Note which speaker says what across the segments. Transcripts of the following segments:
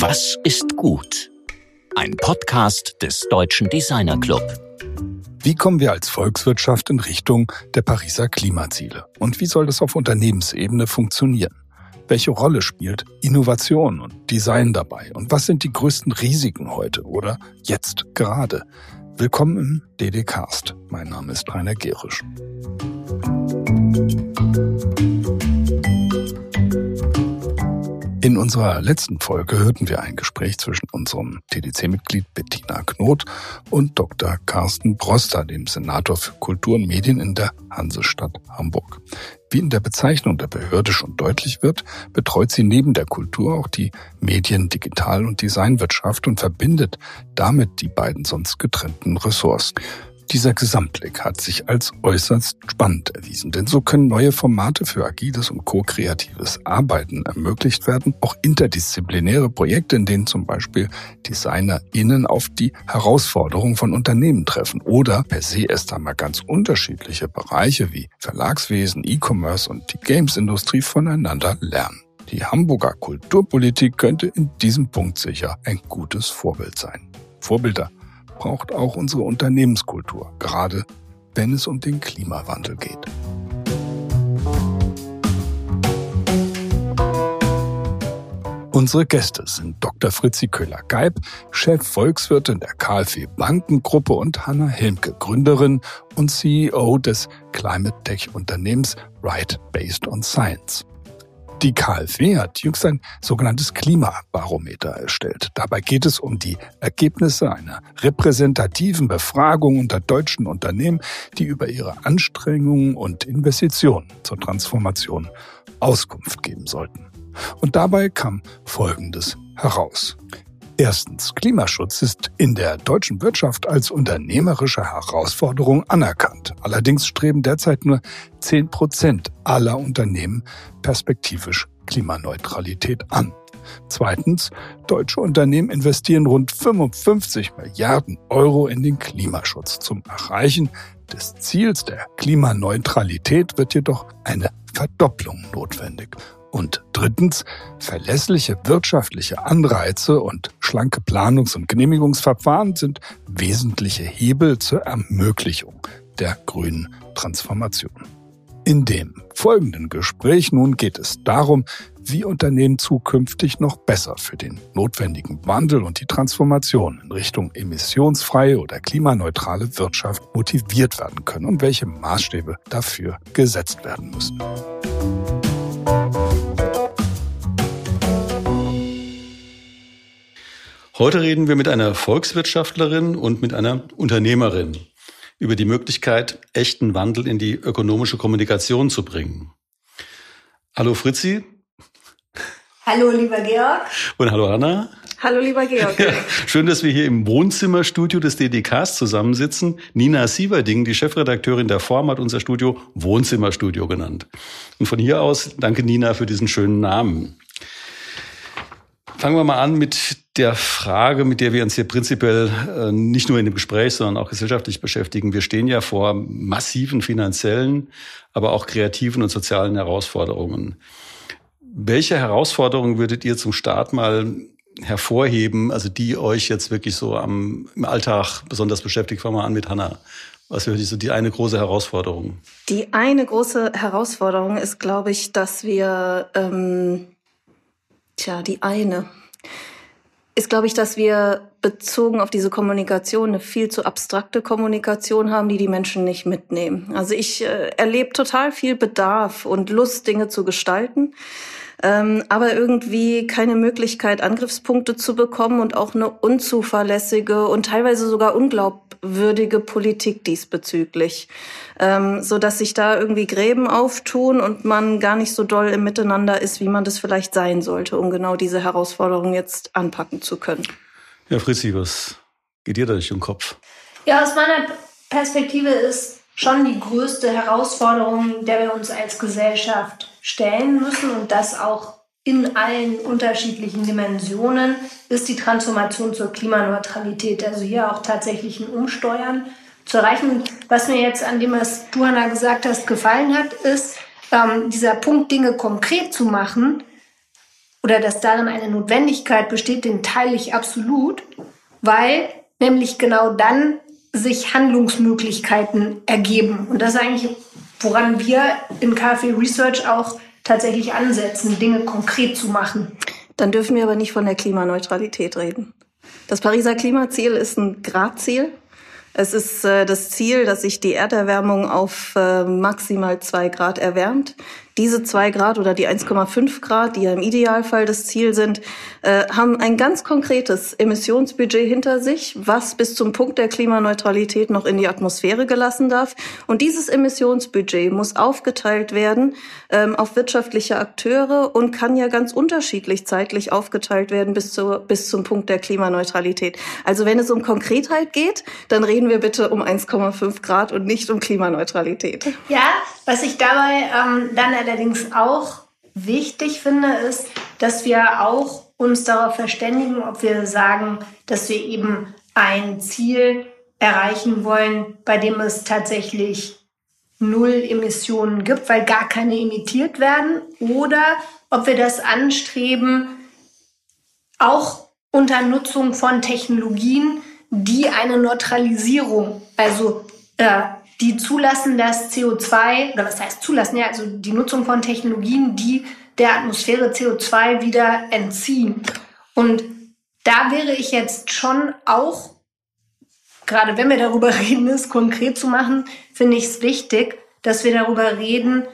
Speaker 1: Was ist gut? Ein Podcast des Deutschen Designer Club.
Speaker 2: Wie kommen wir als Volkswirtschaft in Richtung der Pariser Klimaziele? Und wie soll das auf Unternehmensebene funktionieren? Welche Rolle spielt Innovation und Design dabei? Und was sind die größten Risiken heute oder jetzt gerade? Willkommen im DD-Cast. Mein Name ist Rainer Gerisch. In unserer letzten Folge hörten wir ein Gespräch zwischen unserem TDC-Mitglied Bettina Knot und Dr. Carsten Broster, dem Senator für Kultur und Medien in der Hansestadt Hamburg. Wie in der Bezeichnung der Behörde schon deutlich wird, betreut sie neben der Kultur auch die Medien-, Digital- und Designwirtschaft und verbindet damit die beiden sonst getrennten Ressorts. Dieser Gesamtblick hat sich als äußerst spannend erwiesen, denn so können neue Formate für agiles und ko-kreatives Arbeiten ermöglicht werden, auch interdisziplinäre Projekte, in denen zum Beispiel DesignerInnen auf die Herausforderungen von Unternehmen treffen oder per se erst einmal ganz unterschiedliche Bereiche wie Verlagswesen, E-Commerce und die Games-Industrie voneinander lernen. Die Hamburger Kulturpolitik könnte in diesem Punkt sicher ein gutes Vorbild sein. Vorbilder braucht auch unsere Unternehmenskultur, gerade wenn es um den Klimawandel geht. Unsere Gäste sind Dr. Fritzi Köhler-Geib, Chef Volkswirtin der KfW Bankengruppe und Hanna Helmke, Gründerin und CEO des Climate Tech Unternehmens Right Based on Science. Die KfW hat jüngst ein sogenanntes Klimabarometer erstellt. Dabei geht es um die Ergebnisse einer repräsentativen Befragung unter deutschen Unternehmen, die über ihre Anstrengungen und Investitionen zur Transformation Auskunft geben sollten. Und dabei kam Folgendes heraus. Erstens, Klimaschutz ist in der deutschen Wirtschaft als unternehmerische Herausforderung anerkannt. Allerdings streben derzeit nur 10 Prozent aller Unternehmen perspektivisch Klimaneutralität an. Zweitens, deutsche Unternehmen investieren rund 55 Milliarden Euro in den Klimaschutz. Zum Erreichen des Ziels der Klimaneutralität wird jedoch eine Verdopplung notwendig. Und drittens, verlässliche wirtschaftliche Anreize und schlanke Planungs- und Genehmigungsverfahren sind wesentliche Hebel zur Ermöglichung der grünen Transformation. In dem folgenden Gespräch nun geht es darum, wie Unternehmen zukünftig noch besser für den notwendigen Wandel und die Transformation in Richtung emissionsfreie oder klimaneutrale Wirtschaft motiviert werden können und welche Maßstäbe dafür gesetzt werden müssen.
Speaker 3: Heute reden wir mit einer Volkswirtschaftlerin und mit einer Unternehmerin über die Möglichkeit, echten Wandel in die ökonomische Kommunikation zu bringen. Hallo Fritzi.
Speaker 4: Hallo lieber Georg.
Speaker 3: Und hallo Anna.
Speaker 4: Hallo lieber Georg.
Speaker 3: Ja, schön, dass wir hier im Wohnzimmerstudio des DDKs zusammensitzen. Nina Sieverding, die Chefredakteurin der Form, hat unser Studio Wohnzimmerstudio genannt. Und von hier aus danke Nina für diesen schönen Namen. Fangen wir mal an mit der Frage, mit der wir uns hier prinzipiell äh, nicht nur in dem Gespräch, sondern auch gesellschaftlich beschäftigen. Wir stehen ja vor massiven finanziellen, aber auch kreativen und sozialen Herausforderungen. Welche Herausforderungen würdet ihr zum Start mal hervorheben, also die euch jetzt wirklich so am, im Alltag besonders beschäftigt? Fangen wir an mit Hanna. Was wäre so die eine große Herausforderung?
Speaker 4: Die eine große Herausforderung ist, glaube ich, dass wir ähm Tja, die eine ist, glaube ich, dass wir bezogen auf diese Kommunikation eine viel zu abstrakte Kommunikation haben, die die Menschen nicht mitnehmen. Also ich äh, erlebe total viel Bedarf und Lust, Dinge zu gestalten, ähm, aber irgendwie keine Möglichkeit, Angriffspunkte zu bekommen und auch eine unzuverlässige und teilweise sogar unglaubwürdige Politik diesbezüglich ähm, so dass sich da irgendwie Gräben auftun und man gar nicht so doll im Miteinander ist, wie man das vielleicht sein sollte, um genau diese Herausforderung jetzt anpacken zu können.
Speaker 3: Ja, Fritzi, was geht dir da durch den Kopf?
Speaker 5: Ja, aus meiner Perspektive ist schon die größte Herausforderung, der wir uns als Gesellschaft stellen müssen und das auch in allen unterschiedlichen Dimensionen, ist die Transformation zur Klimaneutralität. Also hier auch tatsächlich ein Umsteuern zu erreichen. Was mir jetzt an dem, was du, Hanna, gesagt hast, gefallen hat, ist ähm, dieser Punkt, Dinge konkret zu machen, oder dass darin eine Notwendigkeit besteht, den teile ich absolut, weil nämlich genau dann sich Handlungsmöglichkeiten ergeben. Und das ist eigentlich, woran wir in KfW Research auch tatsächlich ansetzen, Dinge konkret zu machen.
Speaker 4: Dann dürfen wir aber nicht von der Klimaneutralität reden. Das Pariser Klimaziel ist ein Gradziel. Es ist äh, das Ziel, dass sich die Erderwärmung auf äh, maximal zwei Grad erwärmt diese zwei Grad oder die 1,5 Grad, die ja im Idealfall das Ziel sind, äh, haben ein ganz konkretes Emissionsbudget hinter sich, was bis zum Punkt der Klimaneutralität noch in die Atmosphäre gelassen darf. Und dieses Emissionsbudget muss aufgeteilt werden ähm, auf wirtschaftliche Akteure und kann ja ganz unterschiedlich zeitlich aufgeteilt werden bis, zu, bis zum Punkt der Klimaneutralität. Also wenn es um Konkretheit geht, dann reden wir bitte um 1,5 Grad und nicht um Klimaneutralität.
Speaker 5: Ja, was ich dabei ähm, dann allerdings auch wichtig finde, ist, dass wir auch uns darauf verständigen, ob wir sagen, dass wir eben ein Ziel erreichen wollen, bei dem es tatsächlich null Emissionen gibt, weil gar keine emittiert werden, oder ob wir das anstreben, auch unter Nutzung von Technologien, die eine Neutralisierung, also äh, die zulassen, dass CO2, oder was heißt zulassen, ja, also die Nutzung von Technologien, die der Atmosphäre CO2 wieder entziehen. Und da wäre ich jetzt schon auch, gerade wenn wir darüber reden, es konkret zu machen, finde ich es wichtig, dass wir darüber reden,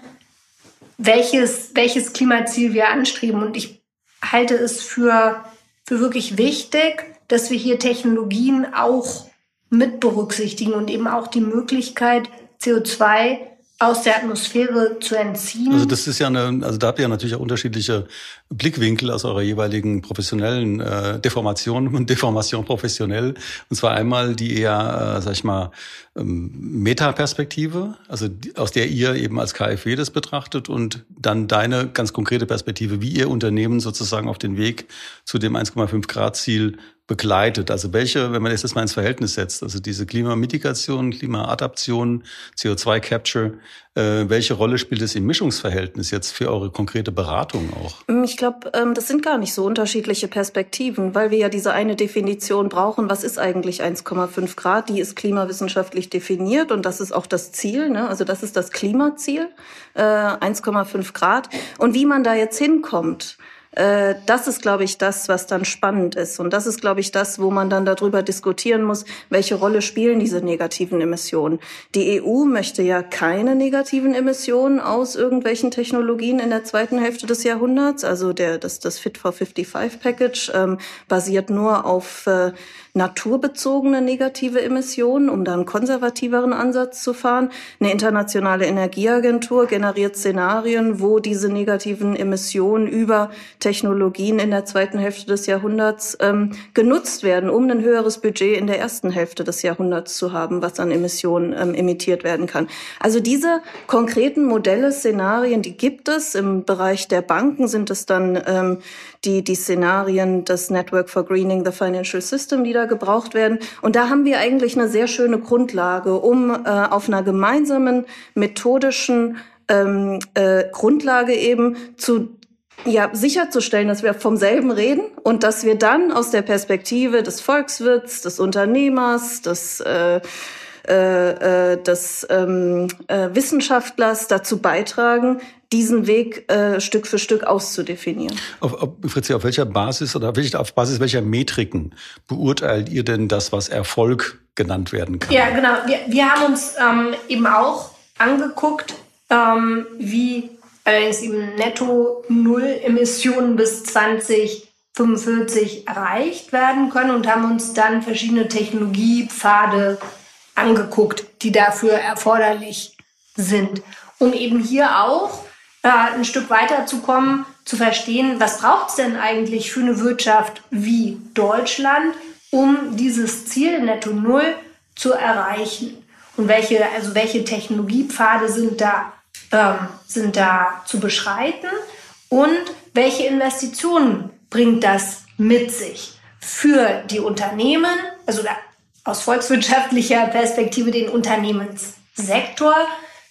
Speaker 5: welches, welches Klimaziel wir anstreben. Und ich halte es für, für wirklich wichtig, dass wir hier Technologien auch mit berücksichtigen und eben auch die Möglichkeit, CO2 aus der Atmosphäre zu entziehen.
Speaker 3: Also das ist ja eine, also da habt ihr ja natürlich auch unterschiedliche Blickwinkel aus eurer jeweiligen professionellen äh, Deformation und Deformation professionell. Und zwar einmal die eher, äh, sag ich mal, ähm, Metaperspektive, also die, aus der ihr eben als KfW das betrachtet und dann deine ganz konkrete Perspektive, wie ihr Unternehmen sozusagen auf den Weg zu dem 1,5 Grad Ziel begleitet? Also welche, wenn man das jetzt mal ins Verhältnis setzt, also diese Klimamitigation, Klimaadaption, CO2-Capture, äh, welche Rolle spielt es im Mischungsverhältnis jetzt für eure konkrete Beratung auch?
Speaker 4: Mm, ich glaube, ähm, das sind gar nicht so unterschiedliche Perspektiven, weil wir ja diese eine Definition brauchen. Was ist eigentlich 1,5 Grad? Die ist klimawissenschaftlich definiert und das ist auch das Ziel. Ne? Also das ist das Klimaziel, äh, 1,5 Grad. Und wie man da jetzt hinkommt, das ist, glaube ich, das, was dann spannend ist. Und das ist, glaube ich, das, wo man dann darüber diskutieren muss, welche Rolle spielen diese negativen Emissionen. Die EU möchte ja keine negativen Emissionen aus irgendwelchen Technologien in der zweiten Hälfte des Jahrhunderts. Also der, das, das Fit for 55 Package ähm, basiert nur auf äh, naturbezogene negative Emissionen, um da einen konservativeren Ansatz zu fahren. Eine internationale Energieagentur generiert Szenarien, wo diese negativen Emissionen über Technologien in der zweiten Hälfte des Jahrhunderts ähm, genutzt werden, um ein höheres Budget in der ersten Hälfte des Jahrhunderts zu haben, was an Emissionen ähm, emittiert werden kann. Also diese konkreten Modelle, Szenarien, die gibt es. Im Bereich der Banken sind es dann ähm, die, die Szenarien des Network for Greening the Financial System, die da gebraucht werden. Und da haben wir eigentlich eine sehr schöne Grundlage, um äh, auf einer gemeinsamen methodischen ähm, äh, Grundlage eben zu ja, sicherzustellen, dass wir vom selben reden und dass wir dann aus der Perspektive des Volkswirts, des Unternehmers, des äh, äh, äh, des ähm, äh, Wissenschaftlers dazu beitragen, diesen Weg äh, Stück für Stück auszudefinieren.
Speaker 3: Auf, auf, Fritzi, auf welcher Basis oder auf Basis welcher Metriken beurteilt ihr denn das, was Erfolg genannt werden kann?
Speaker 5: Ja, genau. Wir, wir haben uns ähm, eben auch angeguckt, ähm, wie allerdings eben netto Null Emissionen bis 2045 erreicht werden können und haben uns dann verschiedene Technologiepfade angeguckt, die dafür erforderlich sind, um eben hier auch äh, ein Stück weiterzukommen, zu verstehen, was braucht es denn eigentlich für eine Wirtschaft wie Deutschland, um dieses Ziel Netto Null zu erreichen. Und welche, also welche Technologiepfade sind da, ähm, sind da zu beschreiten und welche Investitionen bringt das mit sich für die Unternehmen, also aus volkswirtschaftlicher Perspektive den Unternehmenssektor,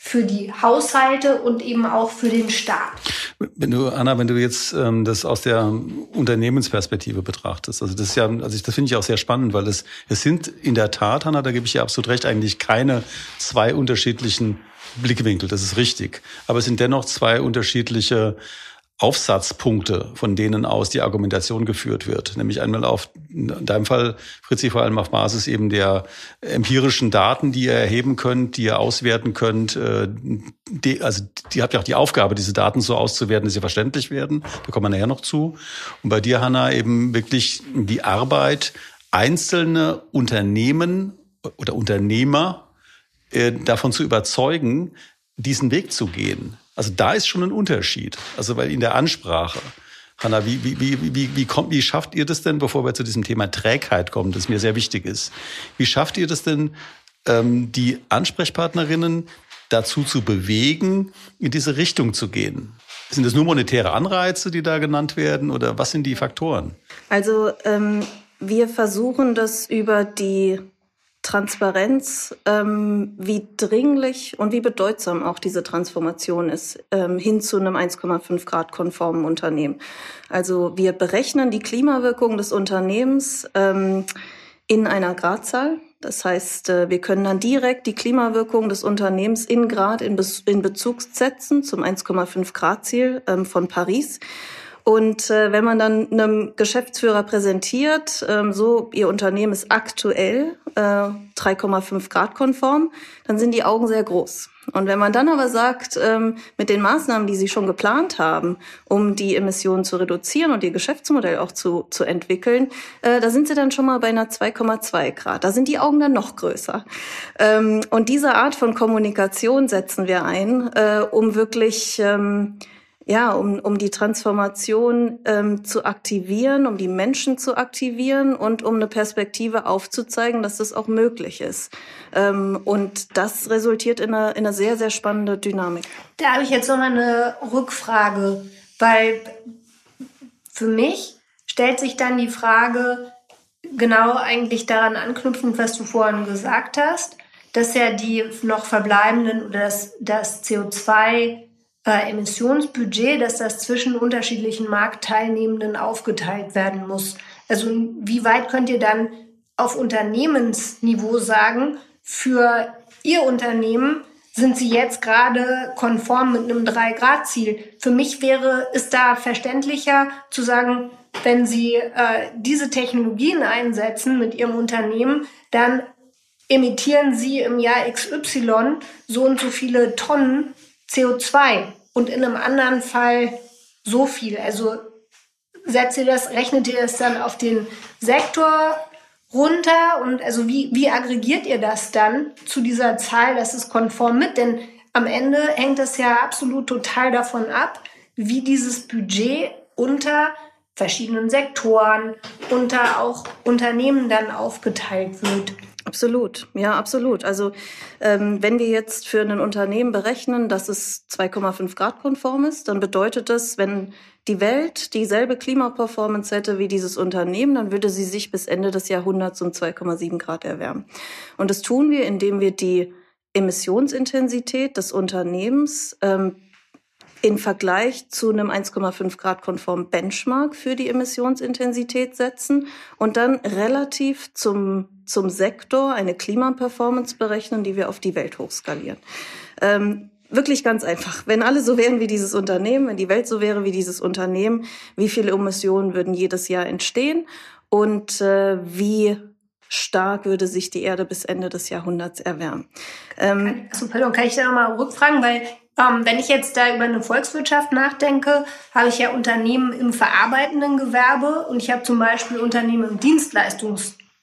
Speaker 5: für die Haushalte und eben auch für den Staat.
Speaker 3: Wenn du, Anna, wenn du jetzt ähm, das aus der Unternehmensperspektive betrachtest, also das ist ja, also ich, das finde ich auch sehr spannend, weil es, es sind in der Tat, Anna, da gebe ich dir absolut recht, eigentlich keine zwei unterschiedlichen Blickwinkel, das ist richtig. Aber es sind dennoch zwei unterschiedliche Aufsatzpunkte, von denen aus die Argumentation geführt wird. Nämlich einmal auf, in deinem Fall, Fritzi, vor allem auf Basis eben der empirischen Daten, die ihr erheben könnt, die ihr auswerten könnt. Äh, die, also, die habt ja auch die Aufgabe, diese Daten so auszuwerten, dass sie verständlich werden. Da kommen wir nachher noch zu. Und bei dir, Hanna, eben wirklich die Arbeit, einzelne Unternehmen oder Unternehmer äh, davon zu überzeugen, diesen Weg zu gehen. Also da ist schon ein Unterschied. Also weil in der Ansprache. Hanna, wie, wie, wie, wie, wie, kommt, wie schafft ihr das denn, bevor wir zu diesem Thema Trägheit kommen, das mir sehr wichtig ist? Wie schafft ihr das denn, ähm, die Ansprechpartnerinnen dazu zu bewegen, in diese Richtung zu gehen? Sind das nur monetäre Anreize, die da genannt werden, oder was sind die Faktoren?
Speaker 4: Also ähm, wir versuchen das über die Transparenz, ähm, wie dringlich und wie bedeutsam auch diese Transformation ist, ähm, hin zu einem 1,5 Grad konformen Unternehmen. Also wir berechnen die Klimawirkung des Unternehmens ähm, in einer Gradzahl. Das heißt, äh, wir können dann direkt die Klimawirkung des Unternehmens in Grad in, Be in Bezug setzen zum 1,5 Grad Ziel ähm, von Paris. Und äh, wenn man dann einem Geschäftsführer präsentiert, ähm, so Ihr Unternehmen ist aktuell äh, 3,5 Grad konform, dann sind die Augen sehr groß. Und wenn man dann aber sagt, ähm, mit den Maßnahmen, die Sie schon geplant haben, um die Emissionen zu reduzieren und Ihr Geschäftsmodell auch zu, zu entwickeln, äh, da sind Sie dann schon mal bei einer 2,2 Grad. Da sind die Augen dann noch größer. Ähm, und diese Art von Kommunikation setzen wir ein, äh, um wirklich ähm, ja, um, um die Transformation ähm, zu aktivieren, um die Menschen zu aktivieren und um eine Perspektive aufzuzeigen, dass das auch möglich ist. Ähm, und das resultiert in einer, in einer sehr, sehr spannende Dynamik.
Speaker 5: Da habe ich jetzt noch mal eine Rückfrage, weil für mich stellt sich dann die Frage, genau eigentlich daran anknüpfend, was du vorhin gesagt hast, dass ja die noch verbleibenden oder das, das CO2 äh, Emissionsbudget, dass das zwischen unterschiedlichen Marktteilnehmenden aufgeteilt werden muss. Also wie weit könnt ihr dann auf Unternehmensniveau sagen, für Ihr Unternehmen sind Sie jetzt gerade konform mit einem 3-Grad-Ziel? Für mich wäre es da verständlicher zu sagen, wenn Sie äh, diese Technologien einsetzen mit Ihrem Unternehmen, dann emittieren Sie im Jahr XY so und so viele Tonnen CO2 und in einem anderen Fall so viel. Also setzt ihr das, rechnet ihr das dann auf den Sektor runter und also wie, wie aggregiert ihr das dann zu dieser Zahl, dass es konform mit? Denn am Ende hängt es ja absolut total davon ab, wie dieses Budget unter verschiedenen Sektoren, unter auch Unternehmen dann aufgeteilt wird.
Speaker 4: Absolut, ja, absolut. Also ähm, wenn wir jetzt für ein Unternehmen berechnen, dass es 2,5 Grad konform ist, dann bedeutet das, wenn die Welt dieselbe Klimaperformance hätte wie dieses Unternehmen, dann würde sie sich bis Ende des Jahrhunderts um 2,7 Grad erwärmen. Und das tun wir, indem wir die Emissionsintensität des Unternehmens ähm, in Vergleich zu einem 1,5 Grad konformen Benchmark für die Emissionsintensität setzen und dann relativ zum, zum Sektor eine Klimaperformance berechnen, die wir auf die Welt hochskalieren. Ähm, wirklich ganz einfach. Wenn alle so wären wie dieses Unternehmen, wenn die Welt so wäre wie dieses Unternehmen, wie viele Emissionen würden jedes Jahr entstehen und äh, wie stark würde sich die Erde bis Ende des Jahrhunderts erwärmen.
Speaker 5: Ähm, also, pardon, kann ich da nochmal rückfragen, weil ähm, wenn ich jetzt da über eine Volkswirtschaft nachdenke, habe ich ja Unternehmen im verarbeitenden Gewerbe und ich habe zum Beispiel Unternehmen im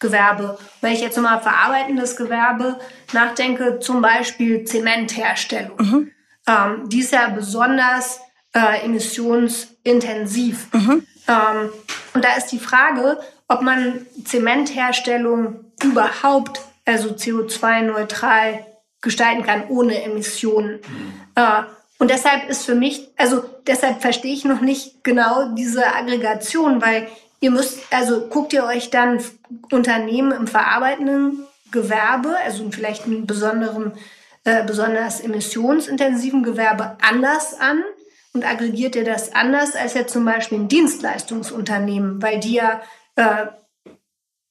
Speaker 5: Dienstleistungsgewerbe. Wenn ich jetzt nochmal verarbeitendes Gewerbe nachdenke, zum Beispiel Zementherstellung, mhm. ähm, die ist ja besonders äh, emissionsintensiv. Mhm. Ähm, und da ist die Frage, ob man Zementherstellung überhaupt, also CO2-neutral gestalten kann ohne Emissionen. Mhm. Äh, und deshalb ist für mich, also deshalb verstehe ich noch nicht genau diese Aggregation, weil ihr müsst, also guckt ihr euch dann Unternehmen im verarbeitenden Gewerbe, also vielleicht einen besonderen äh, besonders emissionsintensiven Gewerbe anders an und aggregiert ihr das anders als jetzt zum Beispiel ein Dienstleistungsunternehmen, weil die ja äh,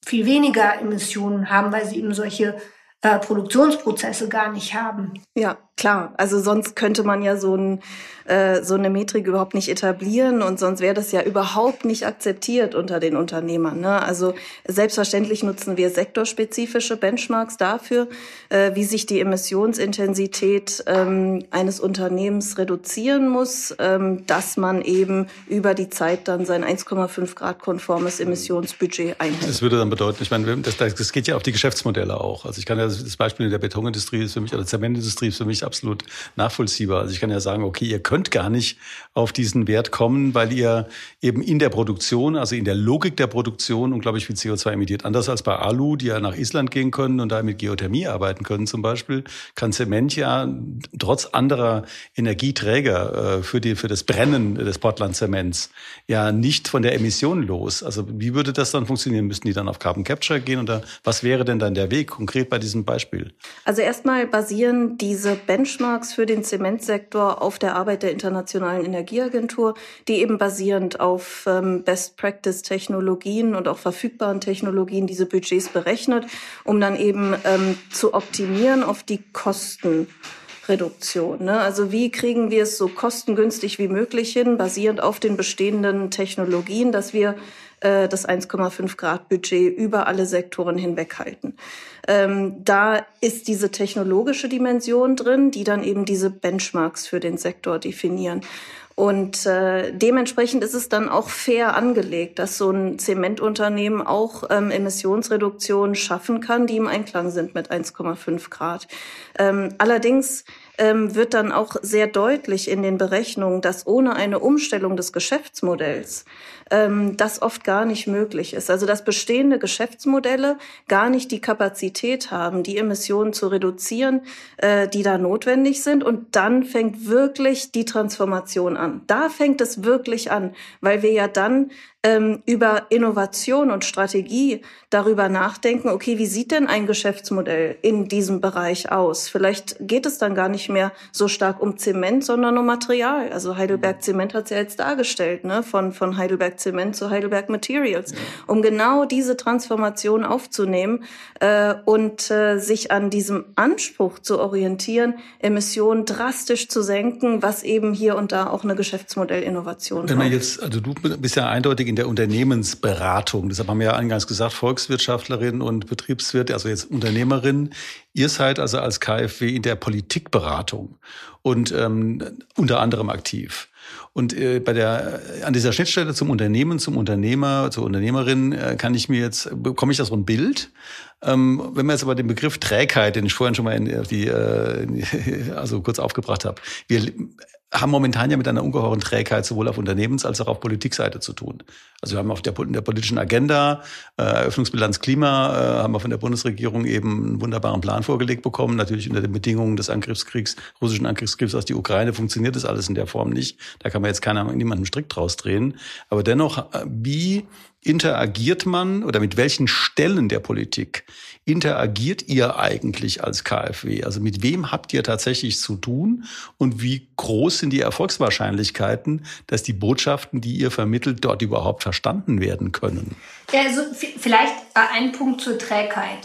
Speaker 5: viel weniger Emissionen haben, weil sie eben solche äh, Produktionsprozesse gar nicht haben.
Speaker 4: Ja, klar. Also sonst könnte man ja so, ein, äh, so eine Metrik überhaupt nicht etablieren und sonst wäre das ja überhaupt nicht akzeptiert unter den Unternehmern. Ne? Also selbstverständlich nutzen wir sektorspezifische Benchmarks dafür, äh, wie sich die Emissionsintensität ähm, eines Unternehmens reduzieren muss, ähm, dass man eben über die Zeit dann sein 1,5 Grad konformes Emissionsbudget einhält.
Speaker 3: Das würde dann bedeuten, ich meine, das, das geht ja auf die Geschäftsmodelle auch. Also ich kann ja das Beispiel in der Betonindustrie ist für mich oder Zementindustrie ist für mich absolut nachvollziehbar. Also ich kann ja sagen, okay, ihr könnt gar nicht auf diesen Wert kommen, weil ihr eben in der Produktion, also in der Logik der Produktion unglaublich viel CO2 emittiert. Anders als bei Alu, die ja nach Island gehen können und da mit Geothermie arbeiten können zum Beispiel, kann Zement ja trotz anderer Energieträger äh, für, die, für das Brennen des Portland-Zements ja nicht von der Emission los. Also wie würde das dann funktionieren? Müssten die dann auf Carbon Capture gehen oder was wäre denn dann der Weg konkret bei diesem Beispiel?
Speaker 4: Also erstmal basieren diese Benchmarks für den Zementsektor auf der Arbeit der Internationalen Energieagentur, die eben basierend auf ähm, Best-Practice-Technologien und auch verfügbaren Technologien diese Budgets berechnet, um dann eben ähm, zu optimieren auf die Kostenreduktion. Ne? Also wie kriegen wir es so kostengünstig wie möglich hin, basierend auf den bestehenden Technologien, dass wir äh, das 1,5 Grad Budget über alle Sektoren hinweg halten. Ähm, da ist diese technologische Dimension drin, die dann eben diese Benchmarks für den Sektor definieren. Und äh, dementsprechend ist es dann auch fair angelegt, dass so ein Zementunternehmen auch ähm, Emissionsreduktionen schaffen kann, die im Einklang sind mit 1,5 Grad. Ähm, allerdings ähm, wird dann auch sehr deutlich in den Berechnungen, dass ohne eine Umstellung des Geschäftsmodells ähm, das oft gar nicht möglich ist. Also dass bestehende Geschäftsmodelle gar nicht die Kapazität haben, die Emissionen zu reduzieren, äh, die da notwendig sind. Und dann fängt wirklich die Transformation an. Da fängt es wirklich an, weil wir ja dann ähm, über Innovation und Strategie darüber nachdenken, okay, wie sieht denn ein Geschäftsmodell in diesem Bereich aus? Vielleicht geht es dann gar nicht mehr so stark um Zement, sondern um Material. Also Heidelberg Zement hat es ja jetzt dargestellt, ne? von, von Heidelberg Zement zu Heidelberg Materials, um genau diese Transformation aufzunehmen äh, und äh, sich an diesem Anspruch zu orientieren, Emissionen drastisch zu senken, was eben hier und da auch eine Geschäftsmodellinnovation
Speaker 3: Wenn man jetzt, also du bist ja eindeutig in der Unternehmensberatung. Deshalb haben wir ja eingangs gesagt, Volkswirtschaftlerin und Betriebswirt, also jetzt Unternehmerin. Ihr seid also als KfW in der Politikberatung und ähm, unter anderem aktiv. Und äh, bei der an dieser Schnittstelle zum Unternehmen, zum Unternehmer, zur Unternehmerin äh, kann ich mir jetzt bekomme ich da so ein Bild. Ähm, wenn man jetzt aber den Begriff Trägheit, den ich vorhin schon mal in die äh, also kurz aufgebracht habe, wir haben momentan ja mit einer ungeheuren Trägheit sowohl auf Unternehmens- als auch auf Politikseite zu tun. Also wir haben auf der, der politischen Agenda äh, Eröffnungsbilanz Klima, äh, haben wir von der Bundesregierung eben einen wunderbaren Plan vorgelegt bekommen. Natürlich unter den Bedingungen des Angriffskriegs, russischen Angriffskriegs aus die Ukraine funktioniert das alles in der Form nicht. Da kann man jetzt keiner niemanden strikt draus drehen. Aber dennoch, äh, wie interagiert man oder mit welchen Stellen der Politik interagiert ihr eigentlich als KfW? Also mit wem habt ihr tatsächlich zu tun und wie groß sind die Erfolgswahrscheinlichkeiten, dass die Botschaften, die ihr vermittelt, dort überhaupt verstanden werden können?
Speaker 5: Ja, also vielleicht ein Punkt zur Trägheit.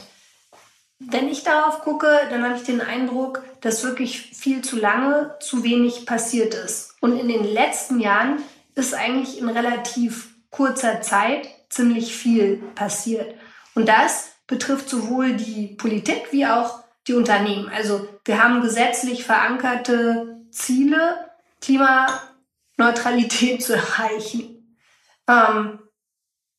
Speaker 5: Wenn ich darauf gucke, dann habe ich den Eindruck, dass wirklich viel zu lange zu wenig passiert ist. Und in den letzten Jahren ist eigentlich in relativ kurzer Zeit ziemlich viel passiert. Und das betrifft sowohl die Politik wie auch die Unternehmen. Also wir haben gesetzlich verankerte Ziele, Klimaneutralität zu erreichen. Ähm,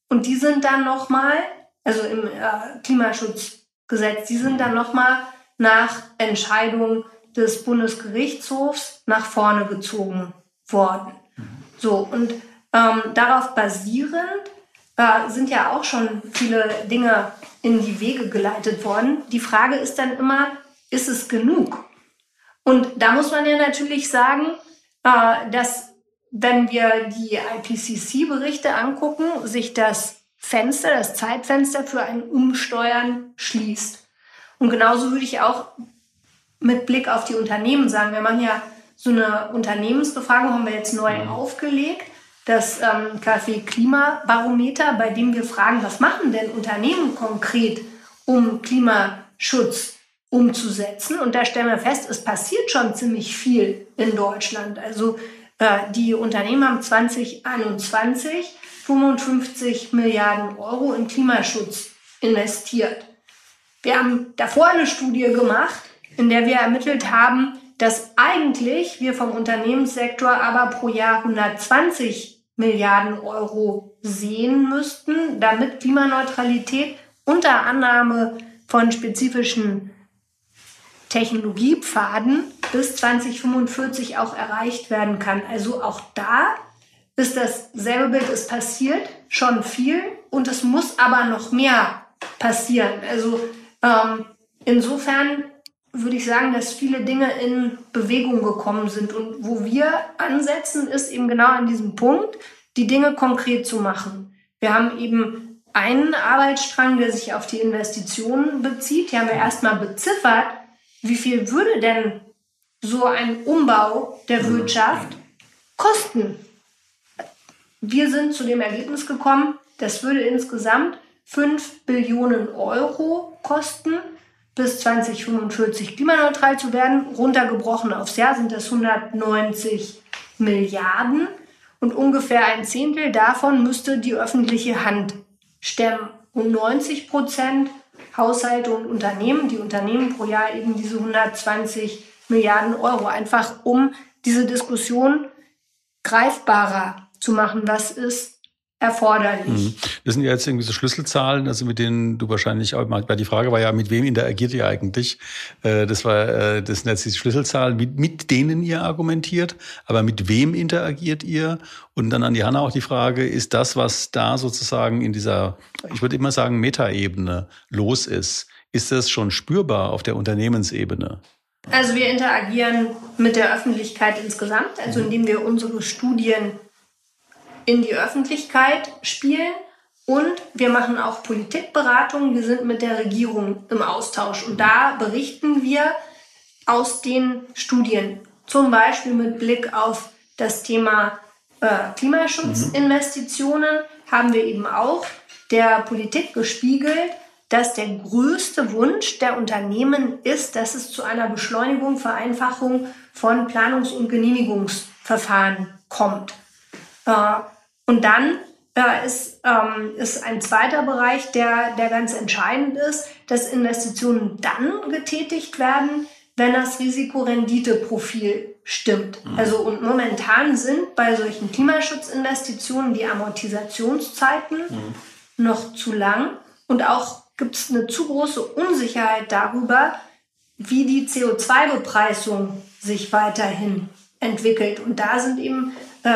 Speaker 5: und die sind dann nochmal, also im äh, Klimaschutzgesetz, die sind dann nochmal nach Entscheidung des Bundesgerichtshofs nach vorne gezogen worden. Mhm. So, und ähm, darauf basierend äh, sind ja auch schon viele Dinge in die Wege geleitet worden. Die Frage ist dann immer, ist es genug? Und da muss man ja natürlich sagen, äh, dass wenn wir die IPCC-Berichte angucken, sich das Fenster, das Zeitfenster für ein Umsteuern schließt. Und genauso würde ich auch mit Blick auf die Unternehmen sagen. Wir machen ja so eine Unternehmensbefragung, haben wir jetzt neu mhm. aufgelegt. Das ähm, KfW Klimabarometer, bei dem wir fragen, was machen denn Unternehmen konkret, um Klimaschutz umzusetzen. Und da stellen wir fest, es passiert schon ziemlich viel in Deutschland. Also äh, die Unternehmen haben 2021 55 Milliarden Euro in Klimaschutz investiert. Wir haben davor eine Studie gemacht, in der wir ermittelt haben, dass eigentlich wir vom Unternehmenssektor aber pro Jahr 120 Milliarden Euro sehen müssten, damit Klimaneutralität unter Annahme von spezifischen Technologiepfaden bis 2045 auch erreicht werden kann. Also auch da ist dasselbe Bild, es passiert schon viel und es muss aber noch mehr passieren. Also ähm, insofern würde ich sagen, dass viele Dinge in Bewegung gekommen sind. Und wo wir ansetzen, ist eben genau an diesem Punkt, die Dinge konkret zu machen. Wir haben eben einen Arbeitsstrang, der sich auf die Investitionen bezieht. Die haben wir erstmal beziffert, wie viel würde denn so ein Umbau der mhm. Wirtschaft kosten? Wir sind zu dem Ergebnis gekommen, das würde insgesamt 5 Billionen Euro kosten, bis 2045 klimaneutral zu werden. Runtergebrochen aufs Jahr sind das 190 Milliarden und ungefähr ein Zehntel davon müsste die öffentliche Hand stemmen. Und 90 Prozent Haushalte und Unternehmen, die Unternehmen pro Jahr eben diese 120 Milliarden Euro, einfach um diese Diskussion greifbarer zu machen. Was ist erforderlich. Mhm.
Speaker 3: Das sind ja jetzt irgendwie so Schlüsselzahlen, also mit denen du wahrscheinlich auch mal, weil die Frage war ja, mit wem interagiert ihr eigentlich? Äh, das war, äh, das sind jetzt die Schlüsselzahlen, mit, mit denen ihr argumentiert, aber mit wem interagiert ihr? Und dann an die Hanna auch die Frage, ist das, was da sozusagen in dieser, ich würde immer sagen, Metaebene los ist, ist das schon spürbar auf der Unternehmensebene?
Speaker 5: Also wir interagieren mit der Öffentlichkeit insgesamt, also indem wir unsere Studien in die Öffentlichkeit spielen und wir machen auch Politikberatung. Wir sind mit der Regierung im Austausch und da berichten wir aus den Studien, zum Beispiel mit Blick auf das Thema äh, Klimaschutzinvestitionen, haben wir eben auch der Politik gespiegelt, dass der größte Wunsch der Unternehmen ist, dass es zu einer Beschleunigung, Vereinfachung von Planungs- und Genehmigungsverfahren kommt. Äh, und dann äh, ist, ähm, ist ein zweiter Bereich, der, der ganz entscheidend ist, dass Investitionen dann getätigt werden, wenn das Risikorenditeprofil stimmt. Mhm. Also und momentan sind bei solchen Klimaschutzinvestitionen die Amortisationszeiten mhm. noch zu lang und auch gibt es eine zu große Unsicherheit darüber, wie die CO2-Bepreisung sich weiterhin entwickelt. Und da sind eben äh,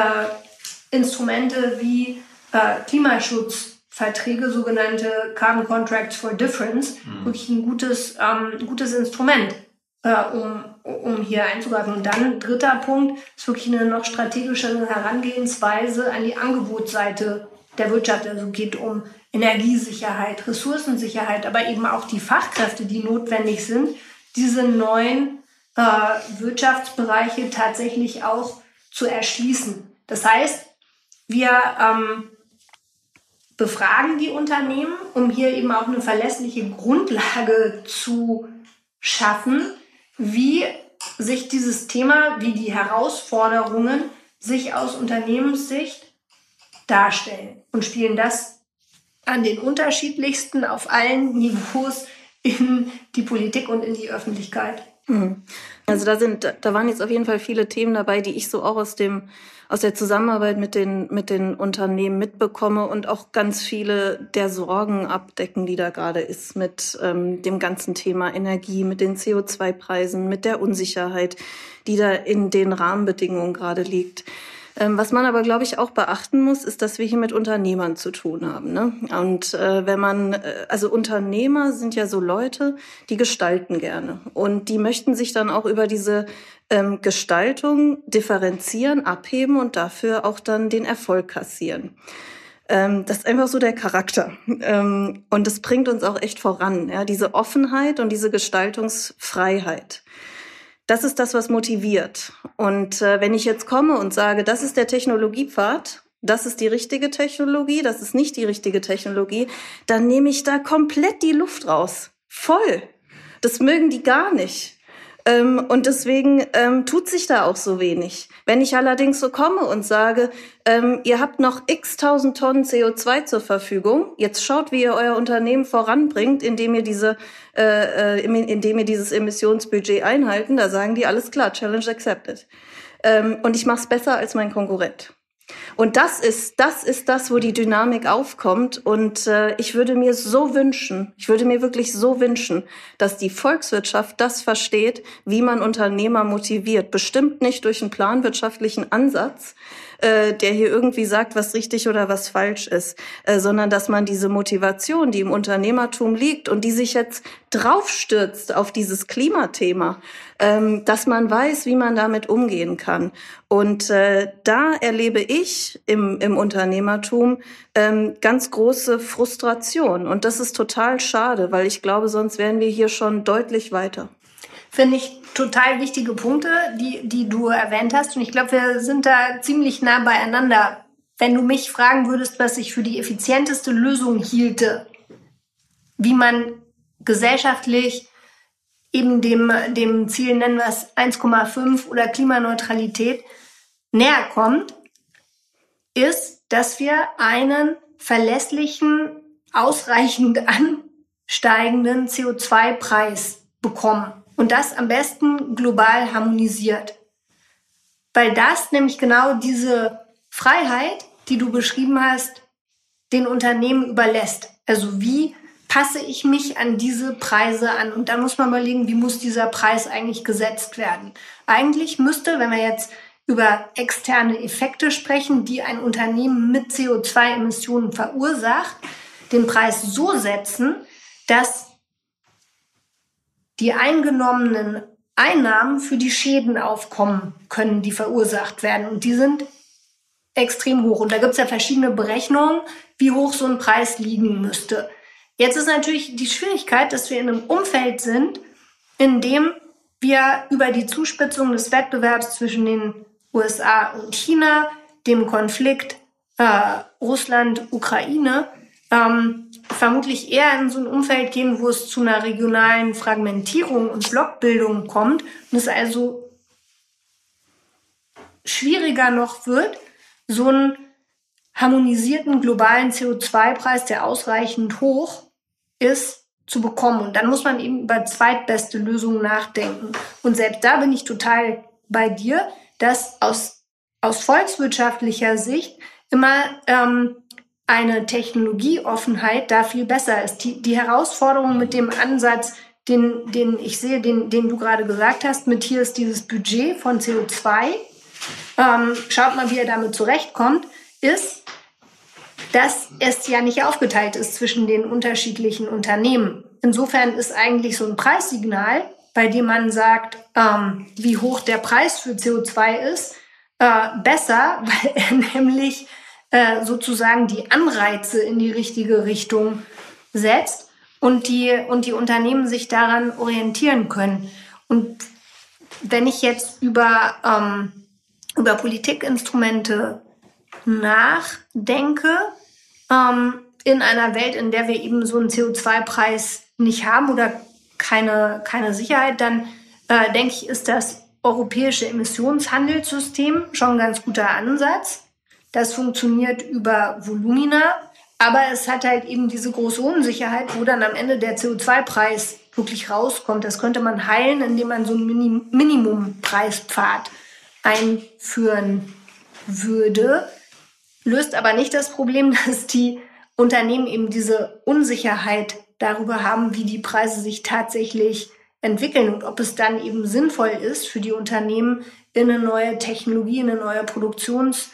Speaker 5: Instrumente wie äh, Klimaschutzverträge, sogenannte Carbon Contracts for Difference, mhm. wirklich ein gutes, ähm, gutes Instrument, äh, um, um hier einzugreifen. Und dann dritter Punkt ist wirklich eine noch strategischere Herangehensweise an die Angebotsseite der Wirtschaft. Also geht um Energiesicherheit, Ressourcensicherheit, aber eben auch die Fachkräfte, die notwendig sind, diese neuen äh, Wirtschaftsbereiche tatsächlich auch zu erschließen. Das heißt, wir ähm, befragen die Unternehmen, um hier eben auch eine verlässliche Grundlage zu schaffen, wie sich dieses Thema, wie die Herausforderungen sich aus Unternehmenssicht darstellen und spielen das an den unterschiedlichsten auf allen Niveaus in die Politik und in die Öffentlichkeit.
Speaker 4: Mhm. Also da sind, da waren jetzt auf jeden Fall viele Themen dabei, die ich so auch aus dem, aus der Zusammenarbeit mit den, mit den Unternehmen mitbekomme und auch ganz viele der Sorgen abdecken, die da gerade ist mit ähm, dem ganzen Thema Energie, mit den CO2-Preisen, mit der Unsicherheit, die da in den Rahmenbedingungen gerade liegt. Ähm, was man aber, glaube ich, auch beachten muss, ist, dass wir hier mit Unternehmern zu tun haben. Ne? Und äh, wenn man, äh, also Unternehmer sind ja so Leute, die gestalten gerne. Und die möchten sich dann auch über diese ähm, Gestaltung differenzieren, abheben und dafür auch dann den Erfolg kassieren. Ähm, das ist einfach so der Charakter. und das bringt uns auch echt voran, ja? diese Offenheit und diese Gestaltungsfreiheit. Das ist das, was motiviert. Und äh, wenn ich jetzt komme und sage, das ist der Technologiepfad, das ist die richtige Technologie, das ist nicht die richtige Technologie, dann nehme ich da komplett die Luft raus. Voll. Das mögen die gar nicht. Ähm, und deswegen ähm, tut sich da auch so wenig. Wenn ich allerdings so komme und sage, ähm, ihr habt noch x tausend Tonnen CO2 zur Verfügung, jetzt schaut, wie ihr euer Unternehmen voranbringt, indem ihr diese, äh, äh indem ihr dieses Emissionsbudget einhalten, da sagen die alles klar, Challenge accepted. Ähm, und ich mache es besser als mein Konkurrent. Und das ist, das ist das, wo die Dynamik aufkommt. Und äh, ich würde mir so wünschen, ich würde mir wirklich so wünschen, dass die Volkswirtschaft das versteht, wie man Unternehmer motiviert. Bestimmt nicht durch einen planwirtschaftlichen Ansatz, äh, der hier irgendwie sagt, was richtig oder was falsch ist, äh, sondern dass man diese Motivation, die im Unternehmertum liegt und die sich jetzt draufstürzt auf dieses Klimathema, ähm, dass man weiß, wie man damit umgehen kann. Und äh, da erlebe ich im, im Unternehmertum ähm, ganz große Frustration. Und das ist total schade, weil ich glaube, sonst wären wir hier schon deutlich weiter.
Speaker 5: Finde ich total wichtige Punkte, die, die du erwähnt hast. Und ich glaube, wir sind da ziemlich nah beieinander. Wenn du mich fragen würdest, was ich für die effizienteste Lösung hielte, wie man gesellschaftlich eben dem, dem Ziel, nennen wir es 1,5 oder Klimaneutralität, näher kommt, ist, dass wir einen verlässlichen, ausreichend ansteigenden CO2-Preis bekommen. Und das am besten global harmonisiert. Weil das nämlich genau diese Freiheit, die du beschrieben hast, den Unternehmen überlässt. Also wie passe ich mich an diese Preise an? Und da muss man überlegen, wie muss dieser Preis eigentlich gesetzt werden? Eigentlich müsste, wenn wir jetzt über externe Effekte sprechen, die ein Unternehmen mit CO2-Emissionen verursacht, den Preis so setzen, dass die eingenommenen Einnahmen für die Schäden aufkommen können, die verursacht werden. Und die sind extrem hoch. Und da gibt es ja verschiedene Berechnungen, wie hoch so ein Preis liegen müsste. Jetzt ist natürlich die Schwierigkeit, dass wir in einem Umfeld sind, in dem wir über die Zuspitzung des Wettbewerbs zwischen den USA und China, dem Konflikt äh, Russland-Ukraine, ähm, vermutlich eher in so ein Umfeld gehen, wo es zu einer regionalen Fragmentierung und Blockbildung kommt und es also schwieriger noch wird, so einen harmonisierten globalen CO2-Preis, der ausreichend hoch ist, zu bekommen. Und dann muss man eben über zweitbeste Lösungen nachdenken. Und selbst da bin ich total bei dir, dass aus, aus volkswirtschaftlicher Sicht immer ähm, eine Technologieoffenheit da viel besser ist. Die, die Herausforderung mit dem Ansatz, den, den ich sehe, den, den du gerade gesagt hast, mit hier ist dieses Budget von CO2, ähm, schaut mal, wie er damit zurechtkommt, ist, dass es ja nicht aufgeteilt ist zwischen den unterschiedlichen Unternehmen. Insofern ist eigentlich so ein Preissignal, bei dem man sagt, ähm, wie hoch der Preis für CO2 ist, äh, besser, weil er nämlich äh, sozusagen die Anreize in die richtige Richtung setzt und die, und die Unternehmen sich daran orientieren können. Und wenn ich jetzt über, ähm, über Politikinstrumente nachdenke, ähm, in einer Welt, in der wir eben so einen CO2-Preis nicht haben oder keine, keine Sicherheit, dann äh, denke ich, ist das europäische Emissionshandelssystem schon ein ganz guter Ansatz. Das funktioniert über Volumina, aber es hat halt eben diese große Unsicherheit, wo dann am Ende der CO2-Preis wirklich rauskommt. Das könnte man heilen, indem man so einen Minim Minimumspreispfad einführen würde. Löst aber nicht das Problem, dass die Unternehmen eben diese Unsicherheit darüber haben, wie die Preise sich tatsächlich entwickeln und ob es dann eben sinnvoll ist für die Unternehmen, in eine neue Technologie, in eine neue Produktions-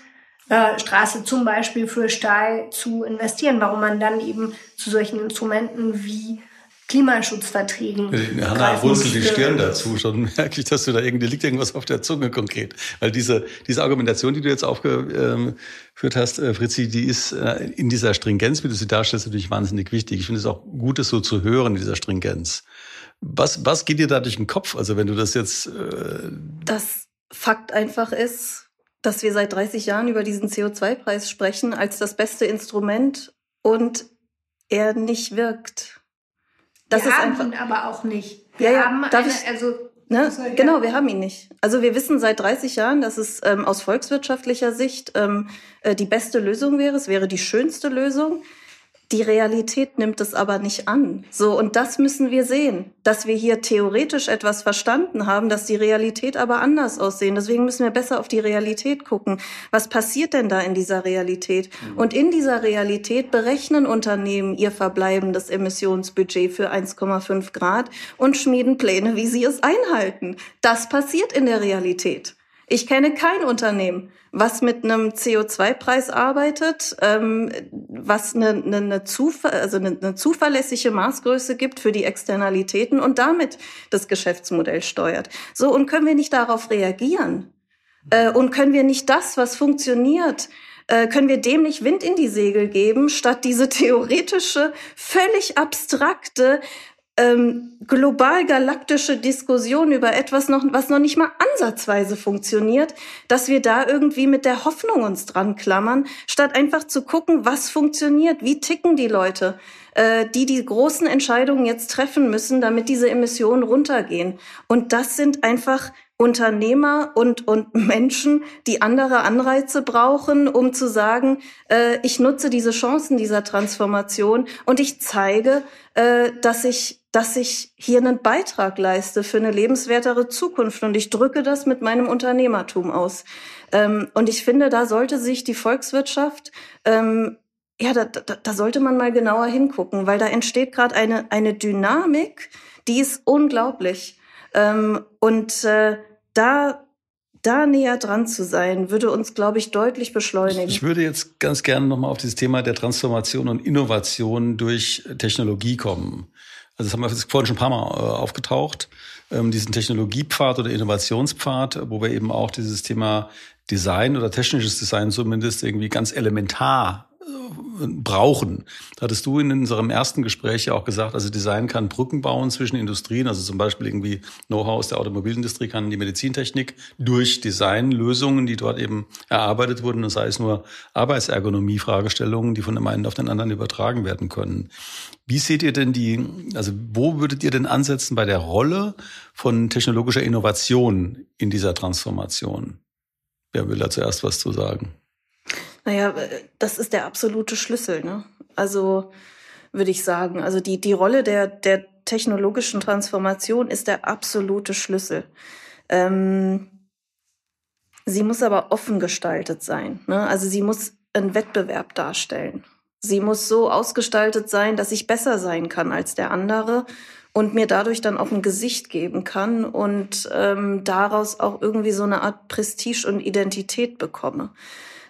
Speaker 5: äh, Straße zum Beispiel für Stahl zu investieren, warum man dann eben zu solchen Instrumenten wie Klimaschutzverträgen.
Speaker 3: Hanna runzelt die Stirn dazu. Schon merke ich, dass du da irgendwie liegt irgendwas auf der Zunge konkret. Weil diese, diese Argumentation, die du jetzt aufgeführt hast, äh, Fritzi, die ist äh, in dieser Stringenz, wie du sie darstellst, natürlich wahnsinnig wichtig. Ich finde es auch gut, das so zu hören, in dieser Stringenz. Was, was geht dir da durch den Kopf? Also wenn du das jetzt... Äh
Speaker 4: das Fakt einfach ist, dass wir seit 30 Jahren über diesen CO2-Preis sprechen als das beste Instrument und er nicht wirkt.
Speaker 5: Das wir ist haben einfach, ihn aber auch nicht.
Speaker 4: Wir ja, haben eine, ich, also Ne? Genau, wir haben ihn nicht. Also wir wissen seit 30 Jahren, dass es ähm, aus volkswirtschaftlicher Sicht ähm, äh, die beste Lösung wäre. Es wäre die schönste Lösung. Die Realität nimmt es aber nicht an. So, und das müssen wir sehen, dass wir hier theoretisch etwas verstanden haben, dass die Realität aber anders aussehen. Deswegen müssen wir besser auf die Realität gucken. Was passiert denn da in dieser Realität? Mhm. Und in dieser Realität berechnen Unternehmen ihr verbleibendes Emissionsbudget für 1,5 Grad und schmieden Pläne, wie sie es einhalten. Das passiert in der Realität. Ich kenne kein Unternehmen, was mit einem CO2-Preis arbeitet, ähm, was eine, eine, eine, Zuver also eine, eine zuverlässige Maßgröße gibt für die Externalitäten und damit das Geschäftsmodell steuert. So, und können wir nicht darauf reagieren? Äh, und können wir nicht das, was funktioniert, äh, können wir dem nicht Wind in die Segel geben, statt diese theoretische, völlig abstrakte, ähm, global galaktische Diskussion über etwas noch, was noch nicht mal ansatzweise funktioniert, dass wir da irgendwie mit der Hoffnung uns dran klammern, statt einfach zu gucken, was funktioniert, wie ticken die Leute, äh, die die großen Entscheidungen jetzt treffen müssen, damit diese Emissionen runtergehen. Und das sind einfach Unternehmer und, und Menschen, die andere Anreize brauchen, um zu sagen, äh, ich nutze diese Chancen dieser Transformation und ich zeige, äh, dass ich dass ich hier einen Beitrag leiste für eine lebenswertere Zukunft und ich drücke das mit meinem Unternehmertum aus. Ähm, und ich finde, da sollte sich die Volkswirtschaft ähm, ja, da, da, da sollte man mal genauer hingucken, weil da entsteht gerade eine, eine Dynamik, die ist unglaublich. Ähm, und äh, da, da näher dran zu sein, würde uns, glaube ich, deutlich beschleunigen.
Speaker 3: Ich würde jetzt ganz gerne nochmal auf dieses Thema der Transformation und Innovation durch Technologie kommen. Also das haben wir vorhin schon ein paar Mal äh, aufgetaucht, ähm, diesen Technologiepfad oder Innovationspfad, wo wir eben auch dieses Thema Design oder technisches Design zumindest irgendwie ganz elementar brauchen. Hattest du in unserem ersten Gespräch ja auch gesagt, also Design kann Brücken bauen zwischen Industrien, also zum Beispiel irgendwie Know-how aus der Automobilindustrie kann die Medizintechnik durch Designlösungen, die dort eben erarbeitet wurden, sei es nur Arbeitsergonomie-Fragestellungen, die von dem einen auf den anderen übertragen werden können. Wie seht ihr denn die, also wo würdet ihr denn ansetzen bei der Rolle von technologischer Innovation in dieser Transformation? Wer will da zuerst was zu sagen?
Speaker 4: Naja, das ist der absolute Schlüssel. Ne? Also würde ich sagen, also die, die Rolle der, der technologischen Transformation ist der absolute Schlüssel. Ähm, sie muss aber offen gestaltet sein. Ne? Also sie muss einen Wettbewerb darstellen. Sie muss so ausgestaltet sein, dass ich besser sein kann als der andere und mir dadurch dann auch ein Gesicht geben kann und ähm, daraus auch irgendwie so eine Art Prestige und Identität bekomme.